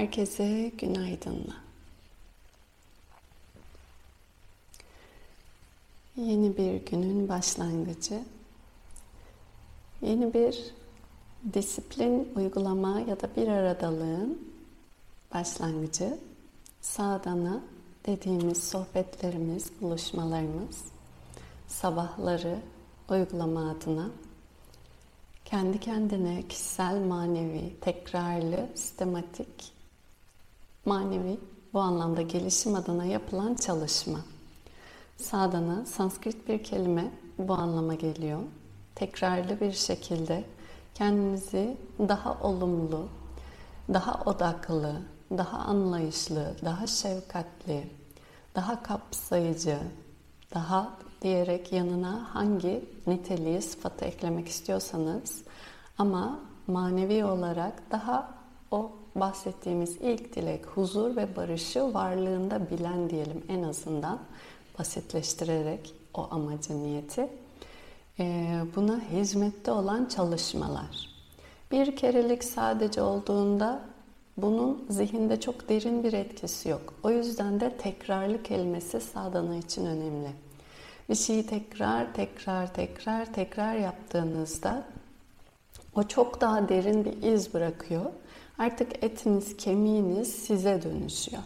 Herkese günaydınla. Yeni bir günün başlangıcı. Yeni bir disiplin uygulama ya da bir aradalığın başlangıcı. Sadana dediğimiz sohbetlerimiz, buluşmalarımız, sabahları uygulama adına kendi kendine kişisel manevi, tekrarlı, sistematik, manevi bu anlamda gelişim adına yapılan çalışma. Sadhana, Sanskrit bir kelime bu anlama geliyor. Tekrarlı bir şekilde kendimizi daha olumlu, daha odaklı, daha anlayışlı, daha şefkatli, daha kapsayıcı, daha diyerek yanına hangi niteliği, sıfatı eklemek istiyorsanız ama manevi olarak daha o bahsettiğimiz ilk dilek huzur ve barışı varlığında bilen diyelim en azından basitleştirerek o amacı niyeti ee, buna hizmette olan çalışmalar. Bir kerelik sadece olduğunda bunun zihinde çok derin bir etkisi yok. O yüzden de tekrarlı kelimesi sadana için önemli. Bir şeyi tekrar tekrar tekrar tekrar yaptığınızda o çok daha derin bir iz bırakıyor. Artık etiniz, kemiğiniz size dönüşüyor.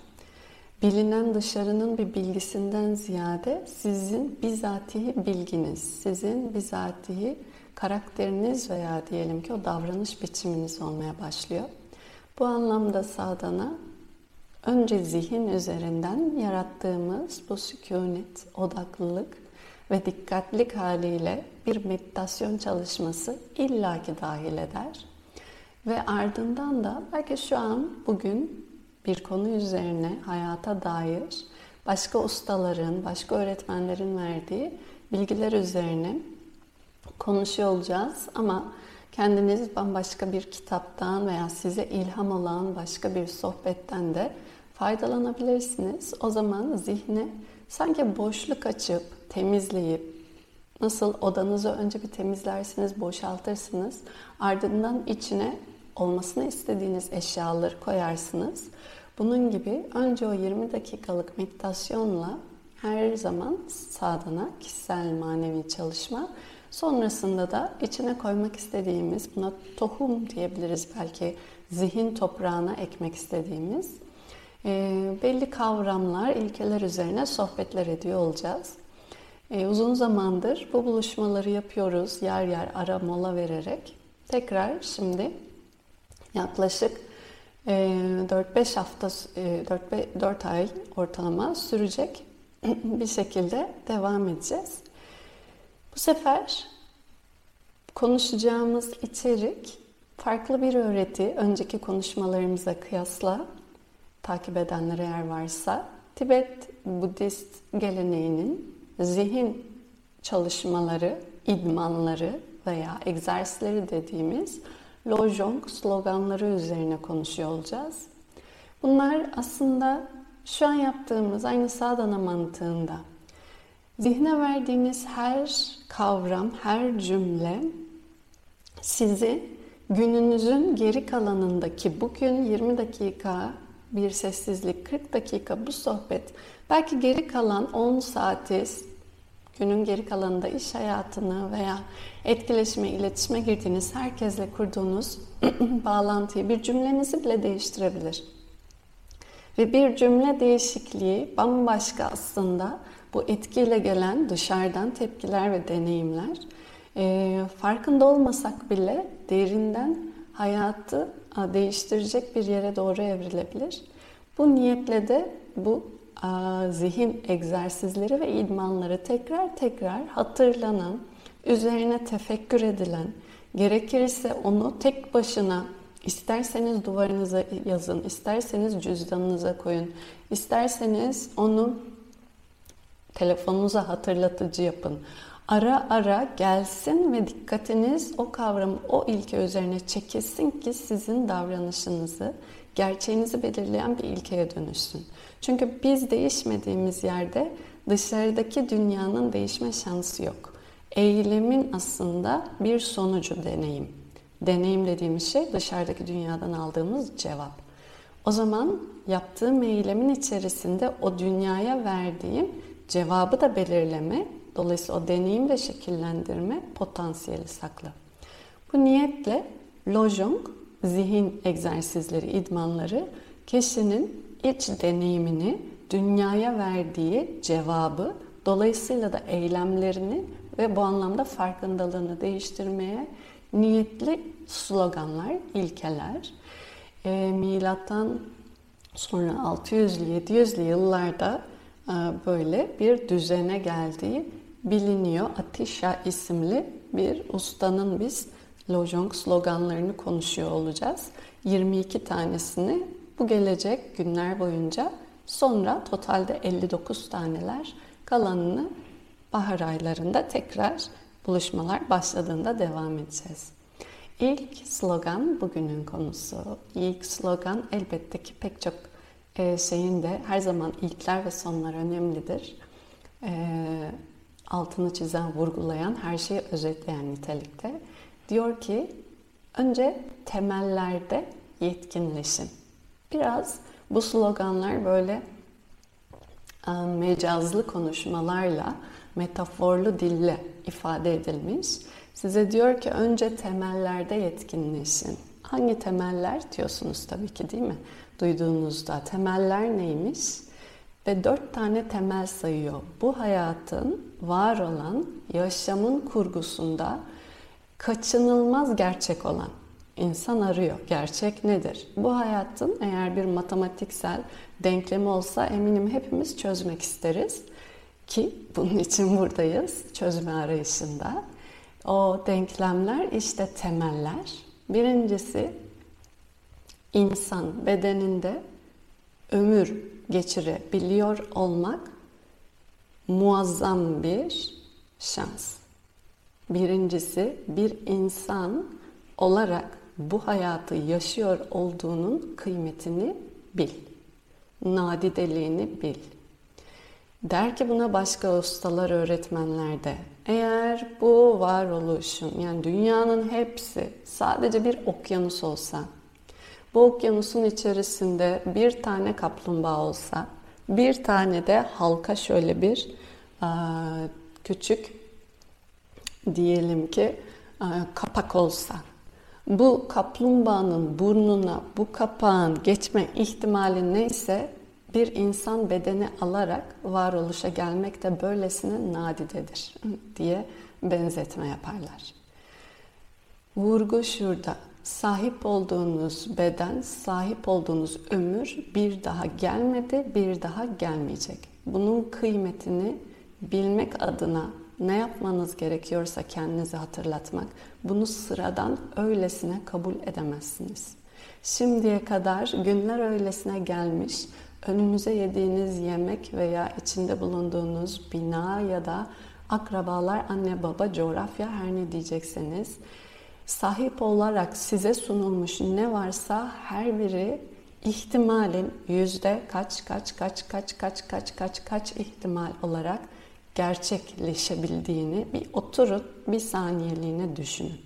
Bilinen dışarının bir bilgisinden ziyade sizin bizatihi bilginiz, sizin bizatihi karakteriniz veya diyelim ki o davranış biçiminiz olmaya başlıyor. Bu anlamda sadana önce zihin üzerinden yarattığımız bu sükunet, odaklılık ve dikkatlik haliyle bir meditasyon çalışması illaki dahil eder. Ve ardından da belki şu an bugün bir konu üzerine hayata dair başka ustaların, başka öğretmenlerin verdiği bilgiler üzerine konuşuyor olacağız ama kendiniz bambaşka bir kitaptan veya size ilham olan başka bir sohbetten de faydalanabilirsiniz. O zaman zihne sanki boşluk açıp, temizleyip, nasıl odanızı önce bir temizlersiniz, boşaltırsınız. Ardından içine olmasını istediğiniz eşyaları koyarsınız. Bunun gibi önce o 20 dakikalık meditasyonla her zaman sadana, kişisel manevi çalışma Sonrasında da içine koymak istediğimiz, buna tohum diyebiliriz belki, zihin toprağına ekmek istediğimiz e, belli kavramlar, ilkeler üzerine sohbetler ediyor olacağız. E, uzun zamandır bu buluşmaları yapıyoruz yer yer ara mola vererek. Tekrar şimdi yaklaşık e, 4-5 hafta, e, 4, 4 ay ortalama sürecek bir şekilde devam edeceğiz. Bu sefer konuşacağımız içerik farklı bir öğreti. Önceki konuşmalarımıza kıyasla takip edenler eğer varsa Tibet Budist geleneğinin zihin çalışmaları, idmanları veya egzersizleri dediğimiz Lojong sloganları üzerine konuşuyor olacağız. Bunlar aslında şu an yaptığımız aynı sadhana mantığında Zihne verdiğiniz her kavram, her cümle sizi gününüzün geri kalanındaki bugün 20 dakika bir sessizlik, 40 dakika bu sohbet, belki geri kalan 10 saati günün geri kalanında iş hayatını veya etkileşime, iletişime girdiğiniz herkesle kurduğunuz bağlantıyı, bir cümlenizi bile değiştirebilir. Ve bir cümle değişikliği bambaşka aslında bu etkiyle gelen dışarıdan tepkiler ve deneyimler e, farkında olmasak bile derinden hayatı değiştirecek bir yere doğru evrilebilir. Bu niyetle de bu zihin egzersizleri ve idmanları tekrar tekrar hatırlanan, üzerine tefekkür edilen, gerekirse onu tek başına isterseniz duvarınıza yazın, isterseniz cüzdanınıza koyun, isterseniz onu Telefonunuza hatırlatıcı yapın. Ara ara gelsin ve dikkatiniz o kavram, o ilke üzerine çekilsin ki sizin davranışınızı, gerçeğinizi belirleyen bir ilkeye dönüşsün. Çünkü biz değişmediğimiz yerde dışarıdaki dünyanın değişme şansı yok. Eylemin aslında bir sonucu deneyim. Deneyim dediğimiz şey dışarıdaki dünyadan aldığımız cevap. O zaman yaptığım eylemin içerisinde o dünyaya verdiğim cevabı da belirleme, dolayısıyla o deneyim de şekillendirme potansiyeli saklı. Bu niyetle Lojong, zihin egzersizleri, idmanları kişinin iç deneyimini, dünyaya verdiği cevabı, dolayısıyla da eylemlerini ve bu anlamda farkındalığını değiştirmeye niyetli sloganlar, ilkeler. E, milattan sonra 600'lü 700'lü yıllarda e, böyle bir düzene geldiği biliniyor. Atisha isimli bir ustanın biz Lojong sloganlarını konuşuyor olacağız. 22 tanesini bu gelecek günler boyunca sonra totalde 59 taneler kalanını bahar aylarında tekrar buluşmalar başladığında devam edeceğiz. İlk slogan bugünün konusu. İlk slogan elbette ki pek çok e, şeyin de her zaman ilkler ve sonlar önemlidir. E, altını çizen, vurgulayan, her şeyi özetleyen nitelikte. Diyor ki önce temellerde yetkinleşin. Biraz bu sloganlar böyle e, mecazlı konuşmalarla, metaforlu dille ifade edilmiş. Size diyor ki önce temellerde yetkinleşin. Hangi temeller diyorsunuz tabii ki değil mi? Duyduğunuzda temeller neymiş? Ve dört tane temel sayıyor. Bu hayatın var olan yaşamın kurgusunda kaçınılmaz gerçek olan insan arıyor. Gerçek nedir? Bu hayatın eğer bir matematiksel denklemi olsa eminim hepimiz çözmek isteriz. Ki bunun için buradayız çözme arayışında. O denklemler işte temeller. Birincisi insan bedeninde ömür geçirebiliyor olmak muazzam bir şans. Birincisi bir insan olarak bu hayatı yaşıyor olduğunun kıymetini bil. Nadideliğini bil. Der ki buna başka ustalar, öğretmenler de. Eğer bu varoluşun yani dünyanın hepsi sadece bir okyanus olsa, bu okyanusun içerisinde bir tane kaplumbağa olsa, bir tane de halka şöyle bir küçük diyelim ki kapak olsa, bu kaplumbağanın burnuna bu kapağın geçme ihtimali neyse bir insan bedeni alarak varoluşa gelmek de böylesine nadidedir diye benzetme yaparlar. Vurgu şurada. Sahip olduğunuz beden, sahip olduğunuz ömür bir daha gelmedi, bir daha gelmeyecek. Bunun kıymetini bilmek adına ne yapmanız gerekiyorsa kendinizi hatırlatmak, bunu sıradan öylesine kabul edemezsiniz. Şimdiye kadar günler öylesine gelmiş, önünüze yediğiniz yemek veya içinde bulunduğunuz bina ya da akrabalar, anne baba, coğrafya her ne diyecekseniz sahip olarak size sunulmuş ne varsa her biri ihtimalin yüzde kaç kaç kaç kaç kaç kaç kaç kaç ihtimal olarak gerçekleşebildiğini bir oturun bir saniyeliğine düşünün.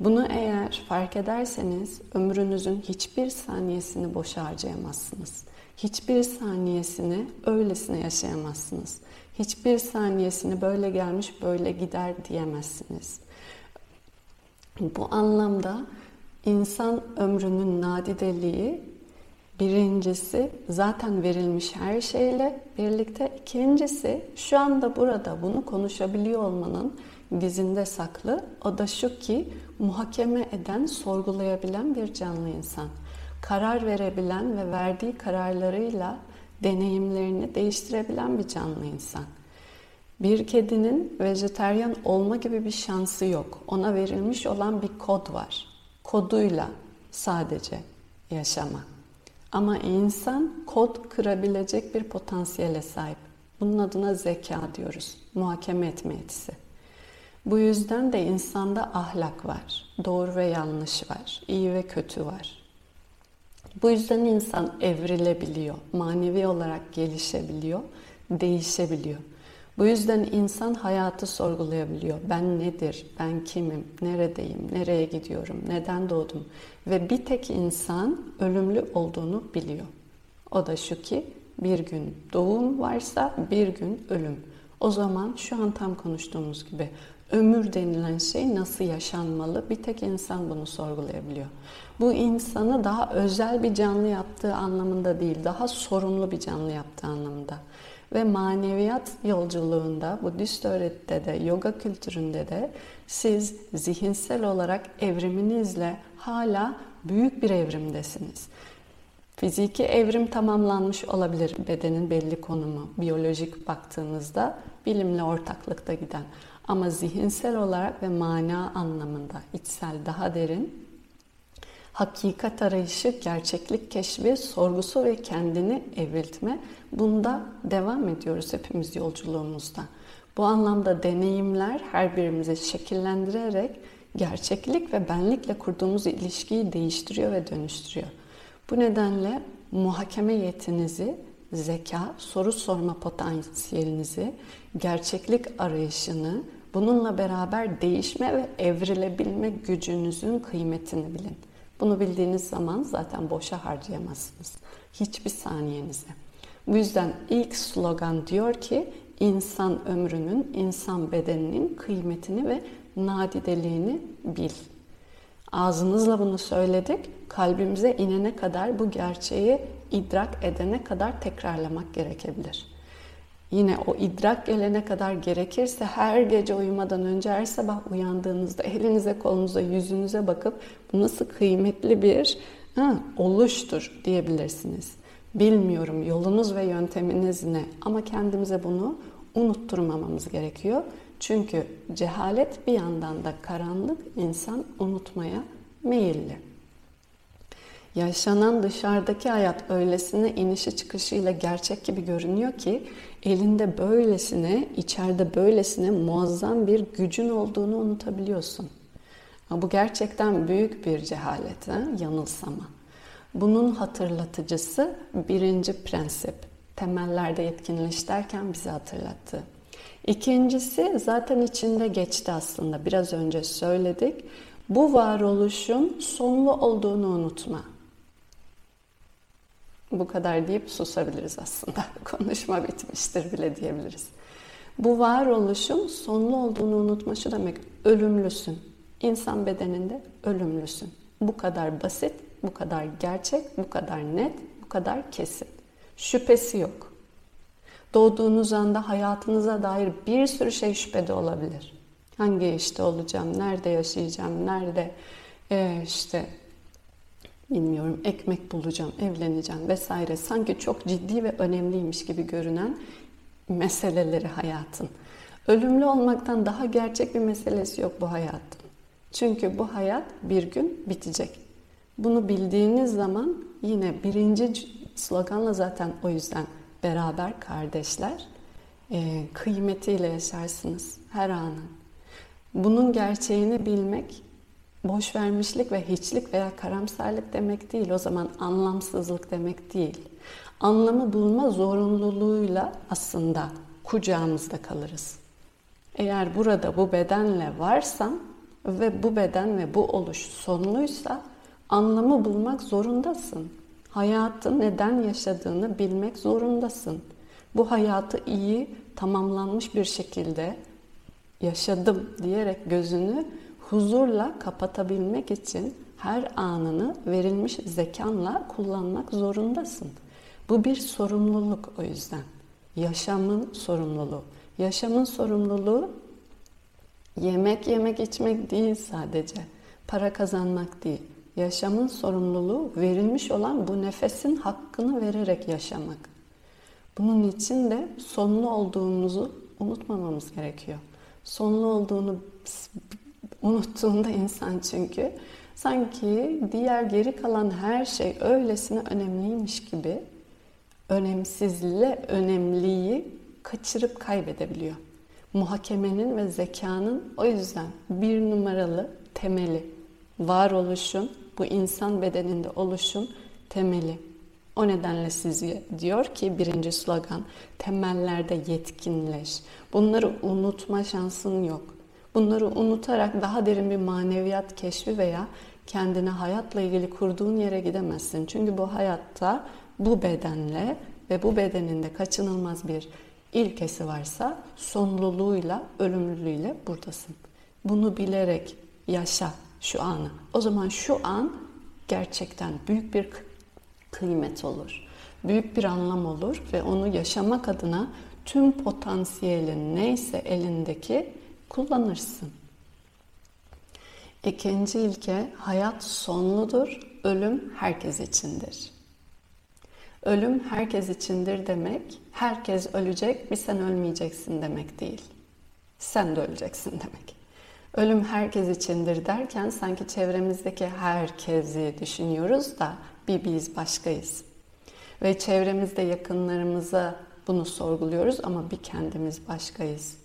Bunu eğer fark ederseniz ömrünüzün hiçbir saniyesini boş harcayamazsınız. Hiçbir saniyesini öylesine yaşayamazsınız. Hiçbir saniyesini böyle gelmiş böyle gider diyemezsiniz. Bu anlamda insan ömrünün nadideliği birincisi zaten verilmiş her şeyle birlikte. ikincisi şu anda burada bunu konuşabiliyor olmanın dizinde saklı. O da şu ki muhakeme eden, sorgulayabilen bir canlı insan karar verebilen ve verdiği kararlarıyla deneyimlerini değiştirebilen bir canlı insan. Bir kedinin vejeteryan olma gibi bir şansı yok. Ona verilmiş olan bir kod var. Koduyla sadece yaşama. Ama insan kod kırabilecek bir potansiyele sahip. Bunun adına zeka diyoruz. Muhakeme etme yetisi. Bu yüzden de insanda ahlak var. Doğru ve yanlış var. iyi ve kötü var. Bu yüzden insan evrilebiliyor, manevi olarak gelişebiliyor, değişebiliyor. Bu yüzden insan hayatı sorgulayabiliyor. Ben nedir? Ben kimim? Neredeyim? Nereye gidiyorum? Neden doğdum? Ve bir tek insan ölümlü olduğunu biliyor. O da şu ki bir gün doğum varsa bir gün ölüm. O zaman şu an tam konuştuğumuz gibi ömür denilen şey nasıl yaşanmalı? Bir tek insan bunu sorgulayabiliyor. Bu insanı daha özel bir canlı yaptığı anlamında değil, daha sorumlu bir canlı yaptığı anlamında. Ve maneviyat yolculuğunda, Budist öğretide de, yoga kültüründe de siz zihinsel olarak evriminizle hala büyük bir evrimdesiniz. Fiziki evrim tamamlanmış olabilir bedenin belli konumu. Biyolojik baktığınızda bilimle ortaklıkta giden. Ama zihinsel olarak ve mana anlamında içsel daha derin hakikat arayışı, gerçeklik keşfi, sorgusu ve kendini evriltme bunda devam ediyoruz hepimiz yolculuğumuzda. Bu anlamda deneyimler her birimizi şekillendirerek gerçeklik ve benlikle kurduğumuz ilişkiyi değiştiriyor ve dönüştürüyor. Bu nedenle muhakeme yetinizi, zeka, soru sorma potansiyelinizi, gerçeklik arayışını, bununla beraber değişme ve evrilebilme gücünüzün kıymetini bilin. Bunu bildiğiniz zaman zaten boşa harcayamazsınız. Hiçbir saniyenizi. Bu yüzden ilk slogan diyor ki insan ömrünün, insan bedeninin kıymetini ve nadideliğini bil. Ağzımızla bunu söyledik. Kalbimize inene kadar bu gerçeği idrak edene kadar tekrarlamak gerekebilir. Yine o idrak gelene kadar gerekirse her gece uyumadan önce her sabah uyandığınızda elinize kolunuza yüzünüze bakıp bu nasıl kıymetli bir ha, oluştur diyebilirsiniz. Bilmiyorum yolunuz ve yönteminiz ne ama kendimize bunu unutturmamamız gerekiyor. Çünkü cehalet bir yandan da karanlık insan unutmaya meyilli. Yaşanan dışarıdaki hayat öylesine inişi çıkışıyla gerçek gibi görünüyor ki elinde böylesine, içeride böylesine muazzam bir gücün olduğunu unutabiliyorsun. Bu gerçekten büyük bir cehalet, he? yanılsama. Bunun hatırlatıcısı birinci prensip. Temellerde yetkinleş derken bize hatırlattı. İkincisi zaten içinde geçti aslında. Biraz önce söyledik. Bu varoluşun sonlu olduğunu unutma. Bu kadar deyip susabiliriz aslında. Konuşma bitmiştir bile diyebiliriz. Bu varoluşun sonlu olduğunu unutma şu demek ölümlüsün. İnsan bedeninde ölümlüsün. Bu kadar basit, bu kadar gerçek, bu kadar net, bu kadar kesin. Şüphesi yok. Doğduğunuz anda hayatınıza dair bir sürü şey şüphede olabilir. Hangi işte olacağım, nerede yaşayacağım, nerede e, işte bilmiyorum ekmek bulacağım, evleneceğim vesaire sanki çok ciddi ve önemliymiş gibi görünen meseleleri hayatın. Ölümlü olmaktan daha gerçek bir meselesi yok bu hayatın. Çünkü bu hayat bir gün bitecek. Bunu bildiğiniz zaman yine birinci sloganla zaten o yüzden beraber kardeşler e, kıymetiyle yaşarsınız her anın. Bunun gerçeğini bilmek boş vermişlik ve hiçlik veya karamsarlık demek değil. O zaman anlamsızlık demek değil. Anlamı bulma zorunluluğuyla aslında kucağımızda kalırız. Eğer burada bu bedenle varsan ve bu beden ve bu oluş sonluysa anlamı bulmak zorundasın. Hayatı neden yaşadığını bilmek zorundasın. Bu hayatı iyi, tamamlanmış bir şekilde yaşadım diyerek gözünü huzurla kapatabilmek için her anını verilmiş zekanla kullanmak zorundasın. Bu bir sorumluluk o yüzden. Yaşamın sorumluluğu. Yaşamın sorumluluğu yemek yemek içmek değil sadece. Para kazanmak değil. Yaşamın sorumluluğu verilmiş olan bu nefesin hakkını vererek yaşamak. Bunun için de sonlu olduğumuzu unutmamamız gerekiyor. Sonlu olduğunu unuttuğunda insan çünkü sanki diğer geri kalan her şey öylesine önemliymiş gibi önemsizle önemliyi kaçırıp kaybedebiliyor. Muhakemenin ve zekanın o yüzden bir numaralı temeli, varoluşun, bu insan bedeninde oluşun temeli. O nedenle siz diyor ki birinci slogan temellerde yetkinleş. Bunları unutma şansın yok. Bunları unutarak daha derin bir maneviyat keşfi veya kendine hayatla ilgili kurduğun yere gidemezsin. Çünkü bu hayatta bu bedenle ve bu bedeninde kaçınılmaz bir ilkesi varsa sonluluğuyla, ölümlülüğüyle buradasın. Bunu bilerek yaşa şu anı. O zaman şu an gerçekten büyük bir kıymet olur. Büyük bir anlam olur ve onu yaşamak adına tüm potansiyelin neyse elindeki kullanırsın. İkinci ilke hayat sonludur, ölüm herkes içindir. Ölüm herkes içindir demek, herkes ölecek, bir sen ölmeyeceksin demek değil. Sen de öleceksin demek. Ölüm herkes içindir derken sanki çevremizdeki herkesi düşünüyoruz da bir biz başkayız. Ve çevremizde yakınlarımıza bunu sorguluyoruz ama bir kendimiz başkayız.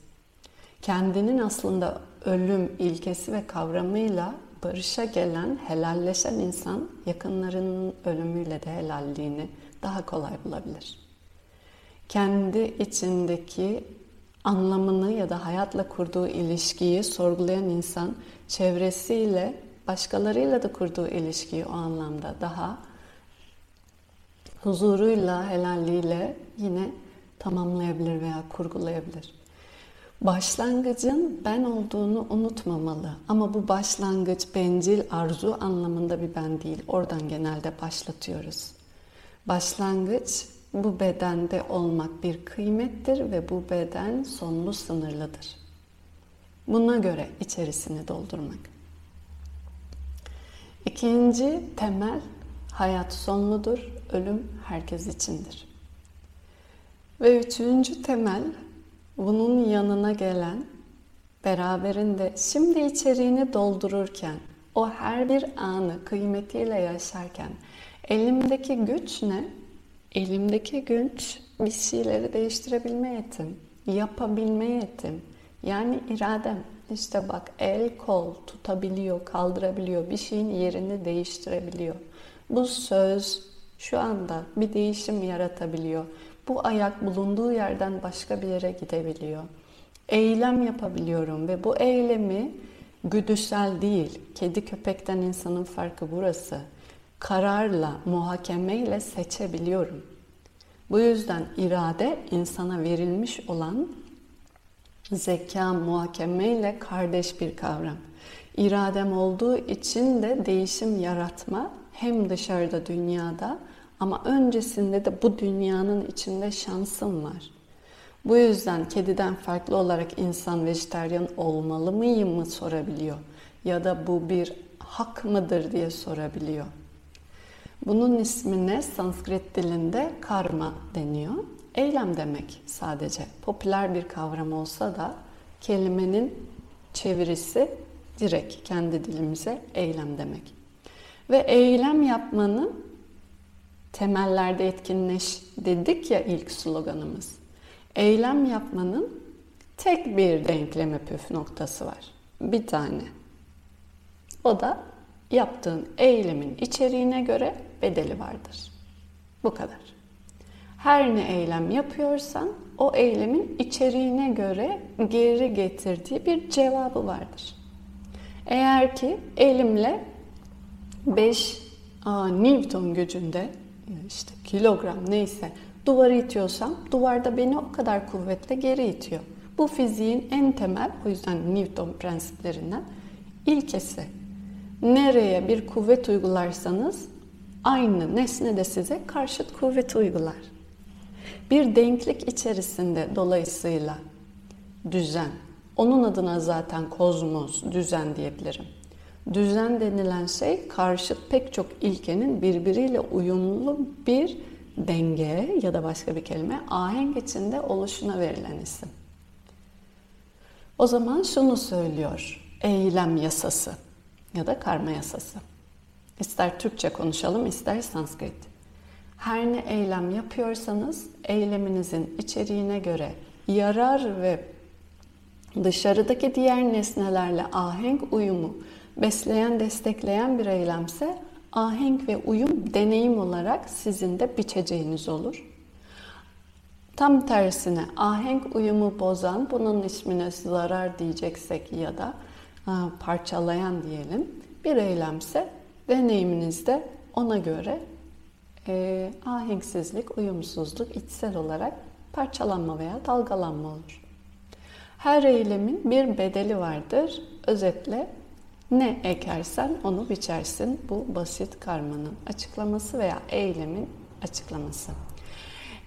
Kendinin aslında ölüm ilkesi ve kavramıyla barışa gelen, helalleşen insan yakınlarının ölümüyle de helalliğini daha kolay bulabilir. Kendi içindeki anlamını ya da hayatla kurduğu ilişkiyi sorgulayan insan çevresiyle, başkalarıyla da kurduğu ilişkiyi o anlamda daha huzuruyla, helalliğiyle yine tamamlayabilir veya kurgulayabilir. Başlangıcın ben olduğunu unutmamalı. Ama bu başlangıç bencil arzu anlamında bir ben değil. Oradan genelde başlatıyoruz. Başlangıç bu bedende olmak bir kıymettir ve bu beden sonlu sınırlıdır. Buna göre içerisini doldurmak. İkinci temel hayat sonludur, ölüm herkes içindir. Ve üçüncü temel bunun yanına gelen beraberinde şimdi içeriğini doldururken o her bir anı kıymetiyle yaşarken elimdeki güç ne? Elimdeki güç bir şeyleri değiştirebilme yetim, yapabilme yetim. Yani iradem. İşte bak el kol tutabiliyor, kaldırabiliyor, bir şeyin yerini değiştirebiliyor. Bu söz şu anda bir değişim yaratabiliyor. Bu ayak bulunduğu yerden başka bir yere gidebiliyor. Eylem yapabiliyorum ve bu eylemi güdüsel değil, kedi köpekten insanın farkı burası kararla, muhakemeyle seçebiliyorum. Bu yüzden irade insana verilmiş olan zeka, muhakemeyle kardeş bir kavram. İradem olduğu için de değişim yaratma hem dışarıda dünyada ama öncesinde de bu dünyanın içinde şansım var. Bu yüzden kediden farklı olarak insan vejetaryen olmalı mıyım mı sorabiliyor. Ya da bu bir hak mıdır diye sorabiliyor. Bunun ismine Sanskrit dilinde karma deniyor. Eylem demek sadece. Popüler bir kavram olsa da kelimenin çevirisi direkt kendi dilimize eylem demek. Ve eylem yapmanın temellerde etkinleş dedik ya ilk sloganımız. Eylem yapmanın tek bir denkleme püf noktası var. Bir tane. O da yaptığın eylemin içeriğine göre bedeli vardır. Bu kadar. Her ne eylem yapıyorsan o eylemin içeriğine göre geri getirdiği bir cevabı vardır. Eğer ki elimle 5 Newton gücünde işte kilogram neyse duvarı itiyorsam duvarda beni o kadar kuvvetle geri itiyor. Bu fiziğin en temel o yüzden Newton prensiplerinden ilkesi. Nereye bir kuvvet uygularsanız aynı nesne de size karşıt kuvvet uygular. Bir denklik içerisinde dolayısıyla düzen, onun adına zaten kozmos, düzen diyebilirim. Düzen denilen şey karşıt pek çok ilkenin birbiriyle uyumlu bir denge ya da başka bir kelime ahenk içinde oluşuna verilen isim. O zaman şunu söylüyor eylem yasası ya da karma yasası. İster Türkçe konuşalım, ister Sanskrit. Her ne eylem yapıyorsanız eyleminizin içeriğine göre yarar ve dışarıdaki diğer nesnelerle ahenk uyumu besleyen, destekleyen bir eylemse ahenk ve uyum deneyim olarak sizin de biçeceğiniz olur. Tam tersine ahenk uyumu bozan, bunun ismine zarar diyeceksek ya da parçalayan diyelim bir eylemse deneyiminizde ona göre e, ahenksizlik, uyumsuzluk içsel olarak parçalanma veya dalgalanma olur. Her eylemin bir bedeli vardır. Özetle ne ekersen onu biçersin. Bu basit karmanın açıklaması veya eylemin açıklaması.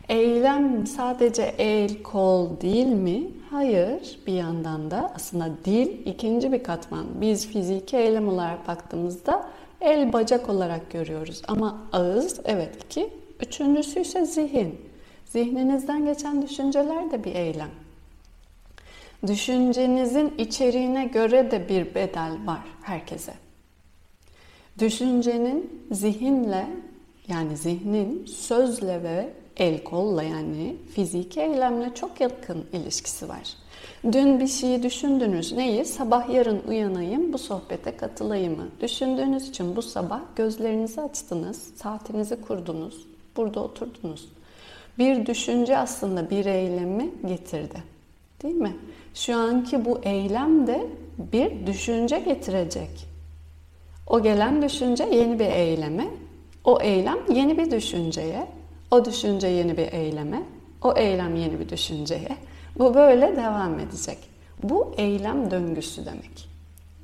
Eylem sadece el, kol değil mi? Hayır. Bir yandan da aslında dil ikinci bir katman. Biz fiziki eylem olarak baktığımızda el, bacak olarak görüyoruz. Ama ağız evet ki. Üçüncüsü ise zihin. Zihninizden geçen düşünceler de bir eylem. Düşüncenizin içeriğine göre de bir bedel var herkese. Düşüncenin zihinle yani zihnin sözle ve el kolla yani fiziki eylemle çok yakın ilişkisi var. Dün bir şeyi düşündünüz. Neyi? Sabah yarın uyanayım, bu sohbete katılayım mı? Düşündüğünüz için bu sabah gözlerinizi açtınız, saatinizi kurdunuz, burada oturdunuz. Bir düşünce aslında bir eylemi getirdi. Değil mi? Şu anki bu eylem de bir düşünce getirecek. O gelen düşünce yeni bir eyleme, o eylem yeni bir düşünceye, o düşünce yeni bir eyleme, o eylem yeni bir düşünceye. Bu böyle devam edecek. Bu eylem döngüsü demek.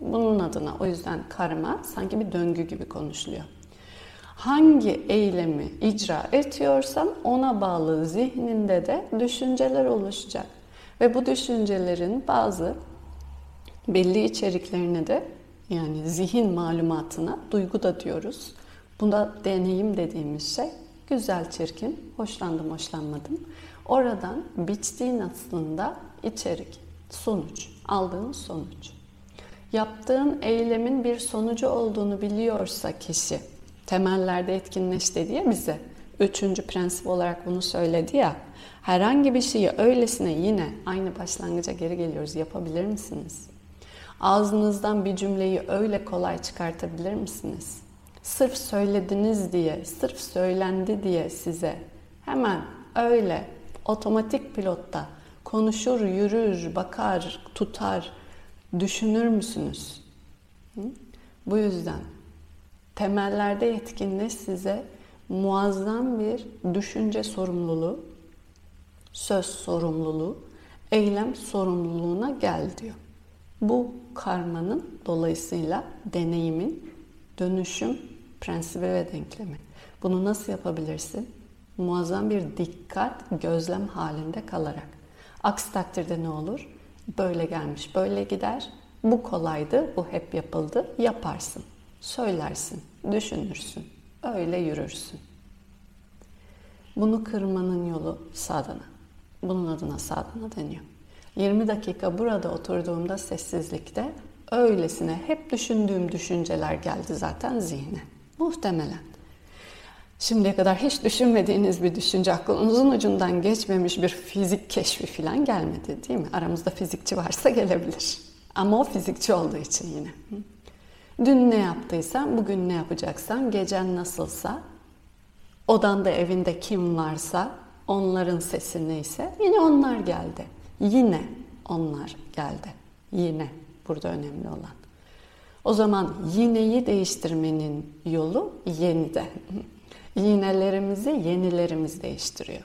Bunun adına o yüzden karma sanki bir döngü gibi konuşuluyor. Hangi eylemi icra ediyorsan ona bağlı zihninde de düşünceler oluşacak. Ve bu düşüncelerin bazı belli içeriklerini de yani zihin malumatına duygu da diyoruz. Bunda deneyim dediğimiz şey güzel çirkin, hoşlandım hoşlanmadım. Oradan biçtiğin aslında içerik, sonuç, aldığın sonuç. Yaptığın eylemin bir sonucu olduğunu biliyorsa kişi, temellerde etkinleş dedi ya bize, üçüncü prensip olarak bunu söyledi ya, herhangi bir şeyi öylesine yine aynı başlangıca geri geliyoruz yapabilir misiniz? Ağzınızdan bir cümleyi öyle kolay çıkartabilir misiniz? Sırf söylediniz diye, sırf söylendi diye size hemen öyle otomatik pilotta konuşur, yürür, bakar, tutar, düşünür müsünüz? Hı? Bu yüzden temellerde yetkinliği size muazzam bir düşünce sorumluluğu, söz sorumluluğu, eylem sorumluluğuna gel diyor. Bu karmanın dolayısıyla deneyimin dönüşüm prensibi ve denklemi. Bunu nasıl yapabilirsin? Muazzam bir dikkat, gözlem halinde kalarak. Aksi takdirde ne olur? Böyle gelmiş, böyle gider. Bu kolaydı, bu hep yapıldı. Yaparsın, söylersin, düşünürsün, öyle yürürsün. Bunu kırmanın yolu sadana. Bunun adına sadana deniyor. 20 dakika burada oturduğumda sessizlikte öylesine hep düşündüğüm düşünceler geldi zaten zihne. Muhtemelen. Şimdiye kadar hiç düşünmediğiniz bir düşünce aklınızın ucundan geçmemiş bir fizik keşfi falan gelmedi değil mi? Aramızda fizikçi varsa gelebilir. Ama o fizikçi olduğu için yine. Dün ne yaptıysan, bugün ne yapacaksan, gecen nasılsa, odanda evinde kim varsa, onların sesi neyse yine onlar geldi. Yine onlar geldi. Yine burada önemli olan. O zaman yineyi değiştirmenin yolu yeniden. Yinelerimizi yenilerimiz değiştiriyor.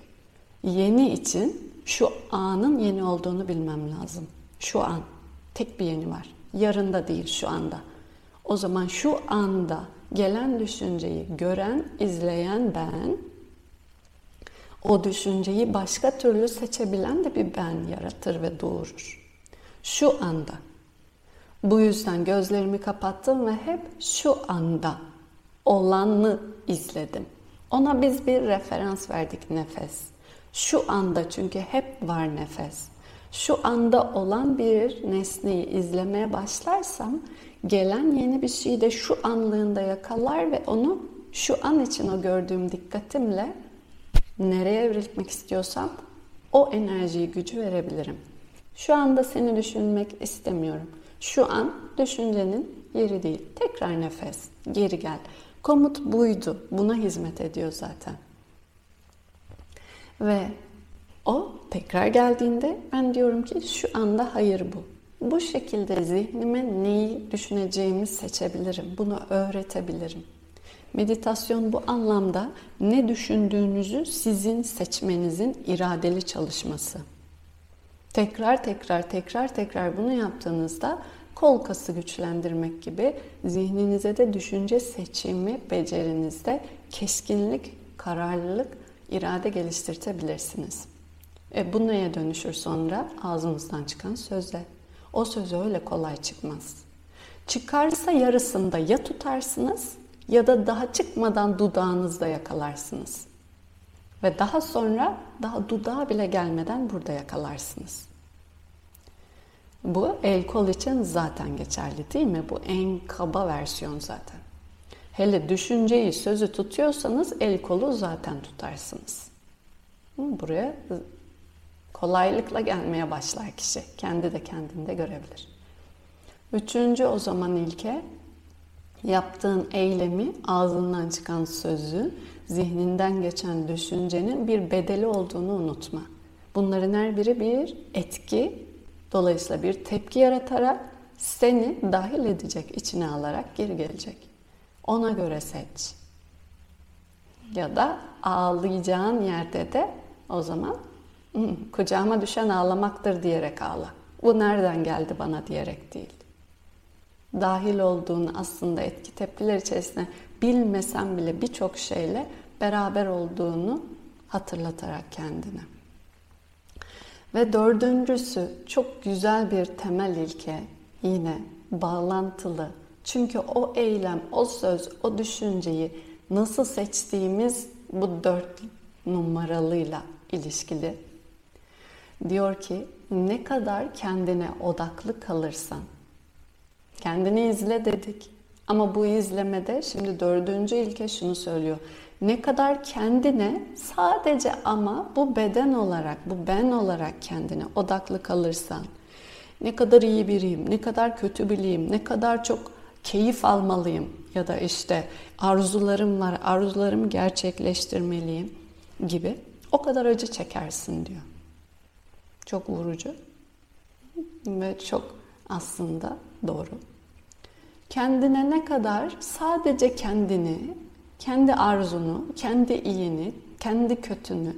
Yeni için şu anın yeni olduğunu bilmem lazım. Şu an. Tek bir yeni var. Yarında değil şu anda. O zaman şu anda gelen düşünceyi gören, izleyen ben, o düşünceyi başka türlü seçebilen de bir ben yaratır ve doğurur. Şu anda. Bu yüzden gözlerimi kapattım ve hep şu anda olanı izledim. Ona biz bir referans verdik nefes. Şu anda çünkü hep var nefes. Şu anda olan bir nesneyi izlemeye başlarsam gelen yeni bir şeyi de şu anlığında yakalar ve onu şu an için o gördüğüm dikkatimle nereye evrilmek istiyorsam o enerjiyi, gücü verebilirim. Şu anda seni düşünmek istemiyorum. Şu an düşüncenin yeri değil. Tekrar nefes, geri gel. Komut buydu. Buna hizmet ediyor zaten. Ve o tekrar geldiğinde ben diyorum ki şu anda hayır bu. Bu şekilde zihnime neyi düşüneceğimi seçebilirim. Bunu öğretebilirim. Meditasyon bu anlamda ne düşündüğünüzü sizin seçmenizin iradeli çalışması. Tekrar tekrar tekrar tekrar bunu yaptığınızda kol kası güçlendirmek gibi zihninize de düşünce seçimi becerinizde keskinlik, kararlılık, irade geliştirtebilirsiniz. E bu neye dönüşür sonra? Ağzımızdan çıkan söze. O söz öyle kolay çıkmaz. Çıkarsa yarısında ya tutarsınız ya da daha çıkmadan dudağınızda yakalarsınız. Ve daha sonra daha dudağa bile gelmeden burada yakalarsınız. Bu el kol için zaten geçerli değil mi? Bu en kaba versiyon zaten. Hele düşünceyi, sözü tutuyorsanız el kolu zaten tutarsınız. Buraya kolaylıkla gelmeye başlar kişi. Kendi de kendinde görebilir. Üçüncü o zaman ilke yaptığın eylemi, ağzından çıkan sözü, zihninden geçen düşüncenin bir bedeli olduğunu unutma. Bunların her biri bir etki, dolayısıyla bir tepki yaratarak seni dahil edecek, içine alarak geri gelecek. Ona göre seç. Ya da ağlayacağın yerde de o zaman kucağıma düşen ağlamaktır diyerek ağla. Bu nereden geldi bana diyerek değil. Dahil olduğunu aslında etki tepkiler içerisinde bilmesen bile birçok şeyle beraber olduğunu hatırlatarak kendine. Ve dördüncüsü çok güzel bir temel ilke yine bağlantılı. Çünkü o eylem, o söz, o düşünceyi nasıl seçtiğimiz bu dört numaralıyla ilişkili. Diyor ki ne kadar kendine odaklı kalırsan, kendini izle dedik. Ama bu izlemede şimdi dördüncü ilke şunu söylüyor. Ne kadar kendine sadece ama bu beden olarak, bu ben olarak kendine odaklı kalırsan, ne kadar iyi biriyim, ne kadar kötü biriyim, ne kadar çok keyif almalıyım ya da işte arzularım var, arzularımı gerçekleştirmeliyim gibi o kadar acı çekersin diyor. Çok vurucu ve çok aslında doğru. Kendine ne kadar sadece kendini, kendi arzunu, kendi iyini, kendi kötünü,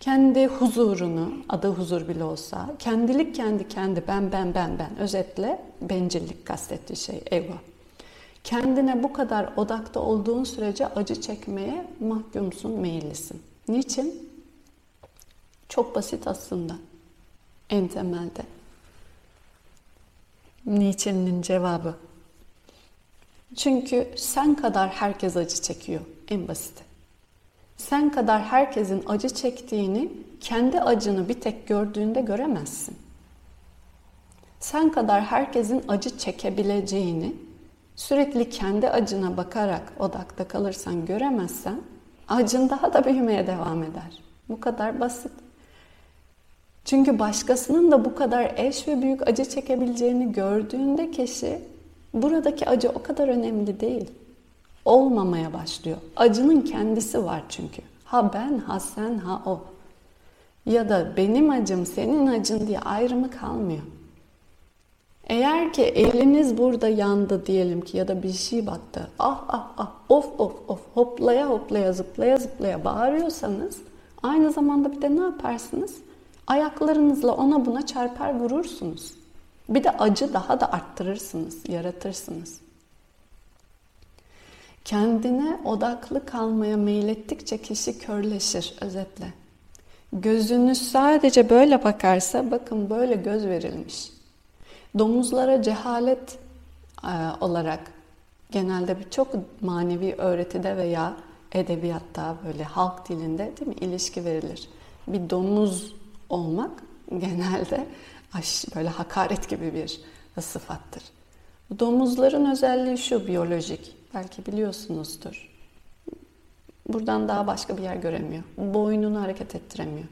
kendi huzurunu, adı huzur bile olsa, kendilik kendi kendi, ben ben ben ben, özetle bencillik kastettiği şey, ego. Kendine bu kadar odakta olduğun sürece acı çekmeye mahkumsun, meyillisin. Niçin? Çok basit aslında. En temelde. Niçin'in cevabı. Çünkü sen kadar herkes acı çekiyor. En basiti. Sen kadar herkesin acı çektiğini kendi acını bir tek gördüğünde göremezsin. Sen kadar herkesin acı çekebileceğini sürekli kendi acına bakarak odakta kalırsan göremezsen acın daha da büyümeye devam eder. Bu kadar basit. Çünkü başkasının da bu kadar eş ve büyük acı çekebileceğini gördüğünde kişi buradaki acı o kadar önemli değil. Olmamaya başlıyor. Acının kendisi var çünkü. Ha ben, ha sen, ha o. Ya da benim acım, senin acın diye ayrımı kalmıyor. Eğer ki eliniz burada yandı diyelim ki ya da bir şey battı. Ah ah ah of of of hoplaya hoplaya zıplaya zıplaya bağırıyorsanız aynı zamanda bir de ne yaparsınız? Ayaklarınızla ona buna çarpar vurursunuz. Bir de acı daha da arttırırsınız, yaratırsınız. Kendine odaklı kalmaya meylettikçe kişi körleşir özetle. Gözünü sadece böyle bakarsa bakın böyle göz verilmiş. Domuzlara cehalet e, olarak genelde birçok manevi öğretide veya edebiyatta böyle halk dilinde değil mi ilişki verilir. Bir domuz olmak genelde böyle hakaret gibi bir sıfattır. Domuzların özelliği şu biyolojik. Belki biliyorsunuzdur. Buradan daha başka bir yer göremiyor. Boynunu hareket ettiremiyor.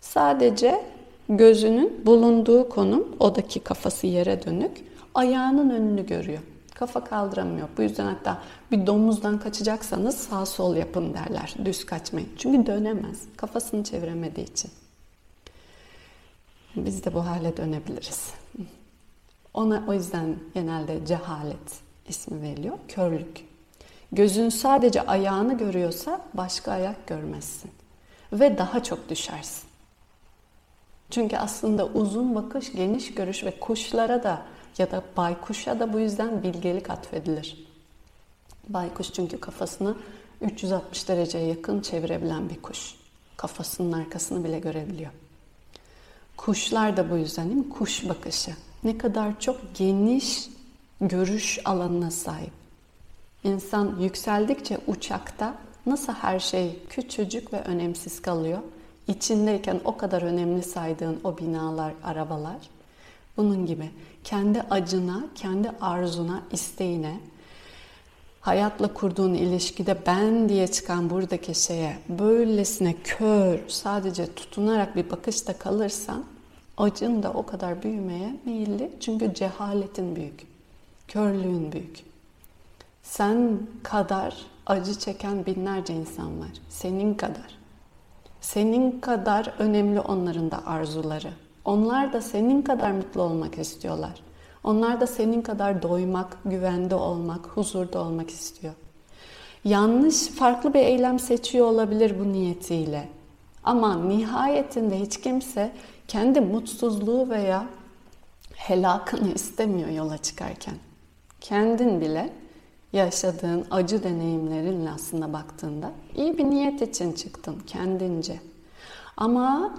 Sadece gözünün bulunduğu konum, odaki kafası yere dönük, ayağının önünü görüyor. Kafa kaldıramıyor. Bu yüzden hatta bir domuzdan kaçacaksanız sağ sol yapın derler. Düz kaçmayın. Çünkü dönemez. Kafasını çeviremediği için. Biz de bu hale dönebiliriz. Ona o yüzden genelde cehalet ismi veriliyor. Körlük. Gözün sadece ayağını görüyorsa başka ayak görmezsin. Ve daha çok düşersin. Çünkü aslında uzun bakış, geniş görüş ve kuşlara da ya da baykuşa da bu yüzden bilgelik atfedilir. Baykuş çünkü kafasını 360 dereceye yakın çevirebilen bir kuş. Kafasının arkasını bile görebiliyor. Kuşlar da bu yüzden değil mi? Kuş bakışı. Ne kadar çok geniş görüş alanına sahip. İnsan yükseldikçe uçakta nasıl her şey küçücük ve önemsiz kalıyor? İçindeyken o kadar önemli saydığın o binalar, arabalar. Bunun gibi kendi acına, kendi arzuna, isteğine, hayatla kurduğun ilişkide ben diye çıkan buradaki şeye böylesine kör, sadece tutunarak bir bakışta kalırsan acın da o kadar büyümeye meyilli. Çünkü cehaletin büyük, körlüğün büyük. Sen kadar acı çeken binlerce insan var. Senin kadar. Senin kadar önemli onların da arzuları. Onlar da senin kadar mutlu olmak istiyorlar. Onlar da senin kadar doymak, güvende olmak, huzurda olmak istiyor. Yanlış, farklı bir eylem seçiyor olabilir bu niyetiyle. Ama nihayetinde hiç kimse kendi mutsuzluğu veya helakını istemiyor yola çıkarken. Kendin bile yaşadığın acı deneyimlerinle aslında baktığında iyi bir niyet için çıktın kendince. Ama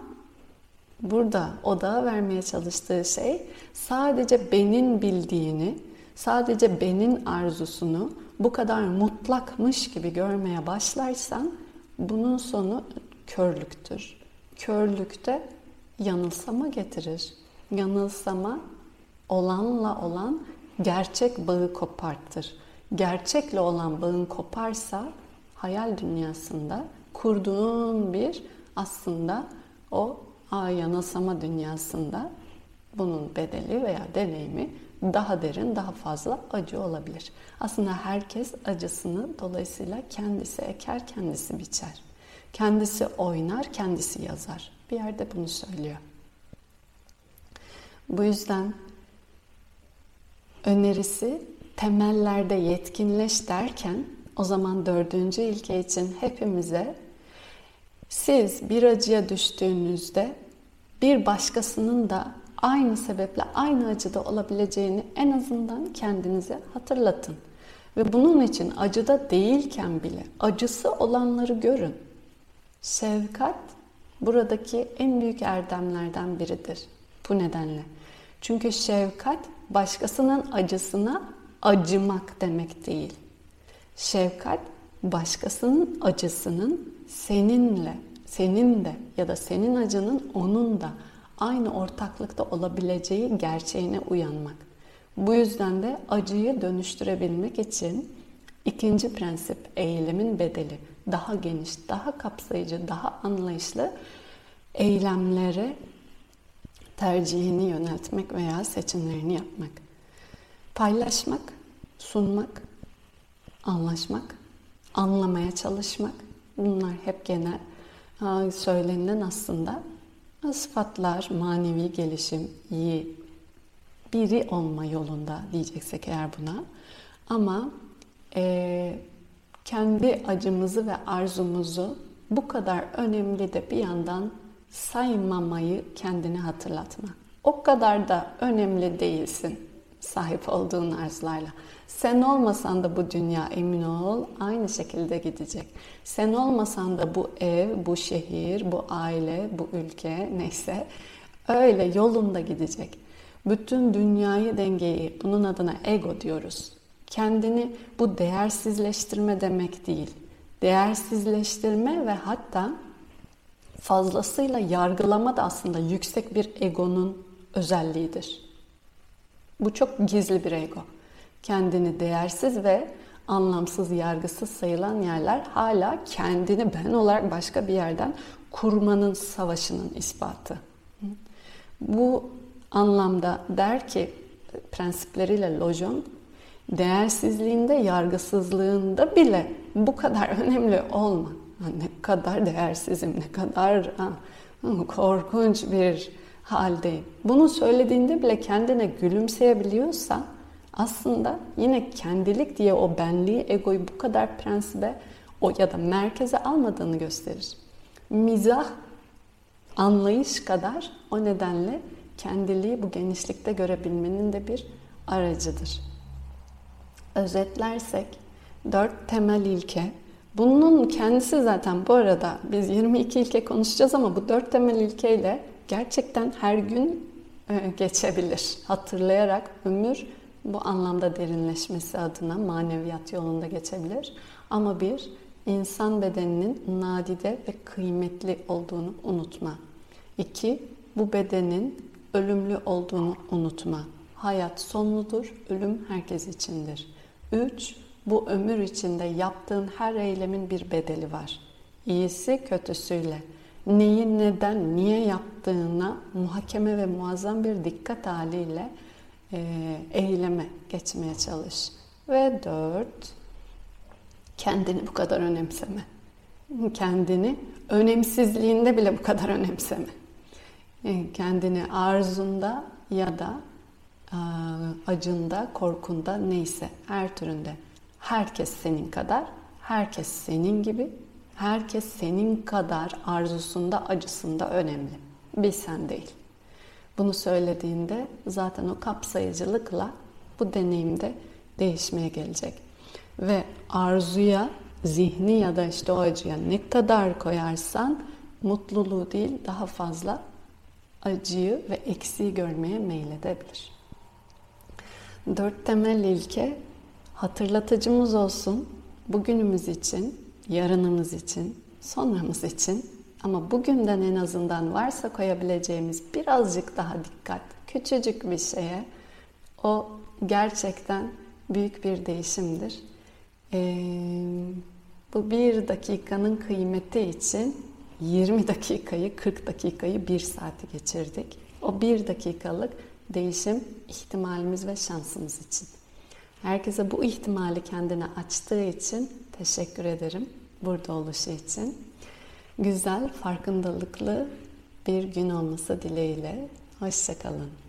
burada odağa vermeye çalıştığı şey sadece benim bildiğini, sadece benim arzusunu bu kadar mutlakmış gibi görmeye başlarsan bunun sonu körlüktür. Körlükte yanılsama getirir. Yanılsama olanla olan gerçek bağı kopartır. Gerçekle olan bağın koparsa hayal dünyasında kurduğun bir aslında o yanılsama dünyasında bunun bedeli veya deneyimi daha derin, daha fazla acı olabilir. Aslında herkes acısını dolayısıyla kendisi eker, kendisi biçer. Kendisi oynar, kendisi yazar. Bir yerde bunu söylüyor. Bu yüzden önerisi temellerde yetkinleş derken o zaman dördüncü ilke için hepimize siz bir acıya düştüğünüzde bir başkasının da aynı sebeple aynı acıda olabileceğini en azından kendinize hatırlatın. Ve bunun için acıda değilken bile acısı olanları görün. Şefkat buradaki en büyük erdemlerden biridir. Bu nedenle. Çünkü şefkat başkasının acısına acımak demek değil. Şefkat başkasının acısının seninle, senin de ya da senin acının onun da aynı ortaklıkta olabileceği gerçeğine uyanmak. Bu yüzden de acıyı dönüştürebilmek için ikinci prensip eğilimin bedeli daha geniş, daha kapsayıcı, daha anlayışlı eylemlere tercihini yöneltmek veya seçimlerini yapmak. Paylaşmak, sunmak, anlaşmak, anlamaya çalışmak bunlar hep genel söylenilen aslında sıfatlar, manevi gelişim, iyi biri olma yolunda diyeceksek eğer buna. Ama e, kendi acımızı ve arzumuzu bu kadar önemli de bir yandan saymamayı kendine hatırlatma. O kadar da önemli değilsin sahip olduğun arzularla. Sen olmasan da bu dünya emin ol aynı şekilde gidecek. Sen olmasan da bu ev, bu şehir, bu aile, bu ülke neyse öyle yolunda gidecek. Bütün dünyayı dengeyi bunun adına ego diyoruz. Kendini bu değersizleştirme demek değil. Değersizleştirme ve hatta fazlasıyla yargılama da aslında yüksek bir egonun özelliğidir. Bu çok gizli bir ego. Kendini değersiz ve anlamsız, yargısız sayılan yerler hala kendini ben olarak başka bir yerden kurmanın savaşının ispatı. Bu anlamda der ki prensipleriyle Lojon Değersizliğinde, yargısızlığında bile bu kadar önemli olma. Ne kadar değersizim, ne kadar korkunç bir haldeyim. Bunu söylediğinde bile kendine gülümseyebiliyorsan aslında yine kendilik diye o benliği, egoyu bu kadar prensibe o ya da merkeze almadığını gösterir. Mizah anlayış kadar o nedenle kendiliği bu genişlikte görebilmenin de bir aracıdır. Özetlersek dört temel ilke bunun kendisi zaten bu arada biz 22 ilke konuşacağız ama bu dört temel ilkeyle gerçekten her gün e, geçebilir. Hatırlayarak ömür bu anlamda derinleşmesi adına maneviyat yolunda geçebilir. Ama bir, insan bedeninin nadide ve kıymetli olduğunu unutma. İki, bu bedenin ölümlü olduğunu unutma. Hayat sonludur, ölüm herkes içindir. Üç, bu ömür içinde yaptığın her eylemin bir bedeli var. İyisi kötüsüyle. Neyi neden, niye yaptığına muhakeme ve muazzam bir dikkat haliyle e, eyleme geçmeye çalış. Ve dört, kendini bu kadar önemseme. Kendini önemsizliğinde bile bu kadar önemseme. E, kendini arzunda ya da acında, korkunda neyse her türünde. Herkes senin kadar, herkes senin gibi, herkes senin kadar arzusunda, acısında önemli. Bir sen değil. Bunu söylediğinde zaten o kapsayıcılıkla bu deneyimde değişmeye gelecek. Ve arzuya, zihni ya da işte o acıya ne kadar koyarsan mutluluğu değil daha fazla acıyı ve eksiği görmeye meyledebilir. Dört temel ilke hatırlatıcımız olsun. Bugünümüz için, yarınımız için, sonramız için ama bugünden en azından varsa koyabileceğimiz birazcık daha dikkat, küçücük bir şeye o gerçekten büyük bir değişimdir. Ee, bu bir dakikanın kıymeti için 20 dakikayı, 40 dakikayı bir saati geçirdik. O bir dakikalık değişim ihtimalimiz ve şansımız için. Herkese bu ihtimali kendine açtığı için teşekkür ederim burada oluşu için. Güzel, farkındalıklı bir gün olması dileğiyle. Hoşçakalın.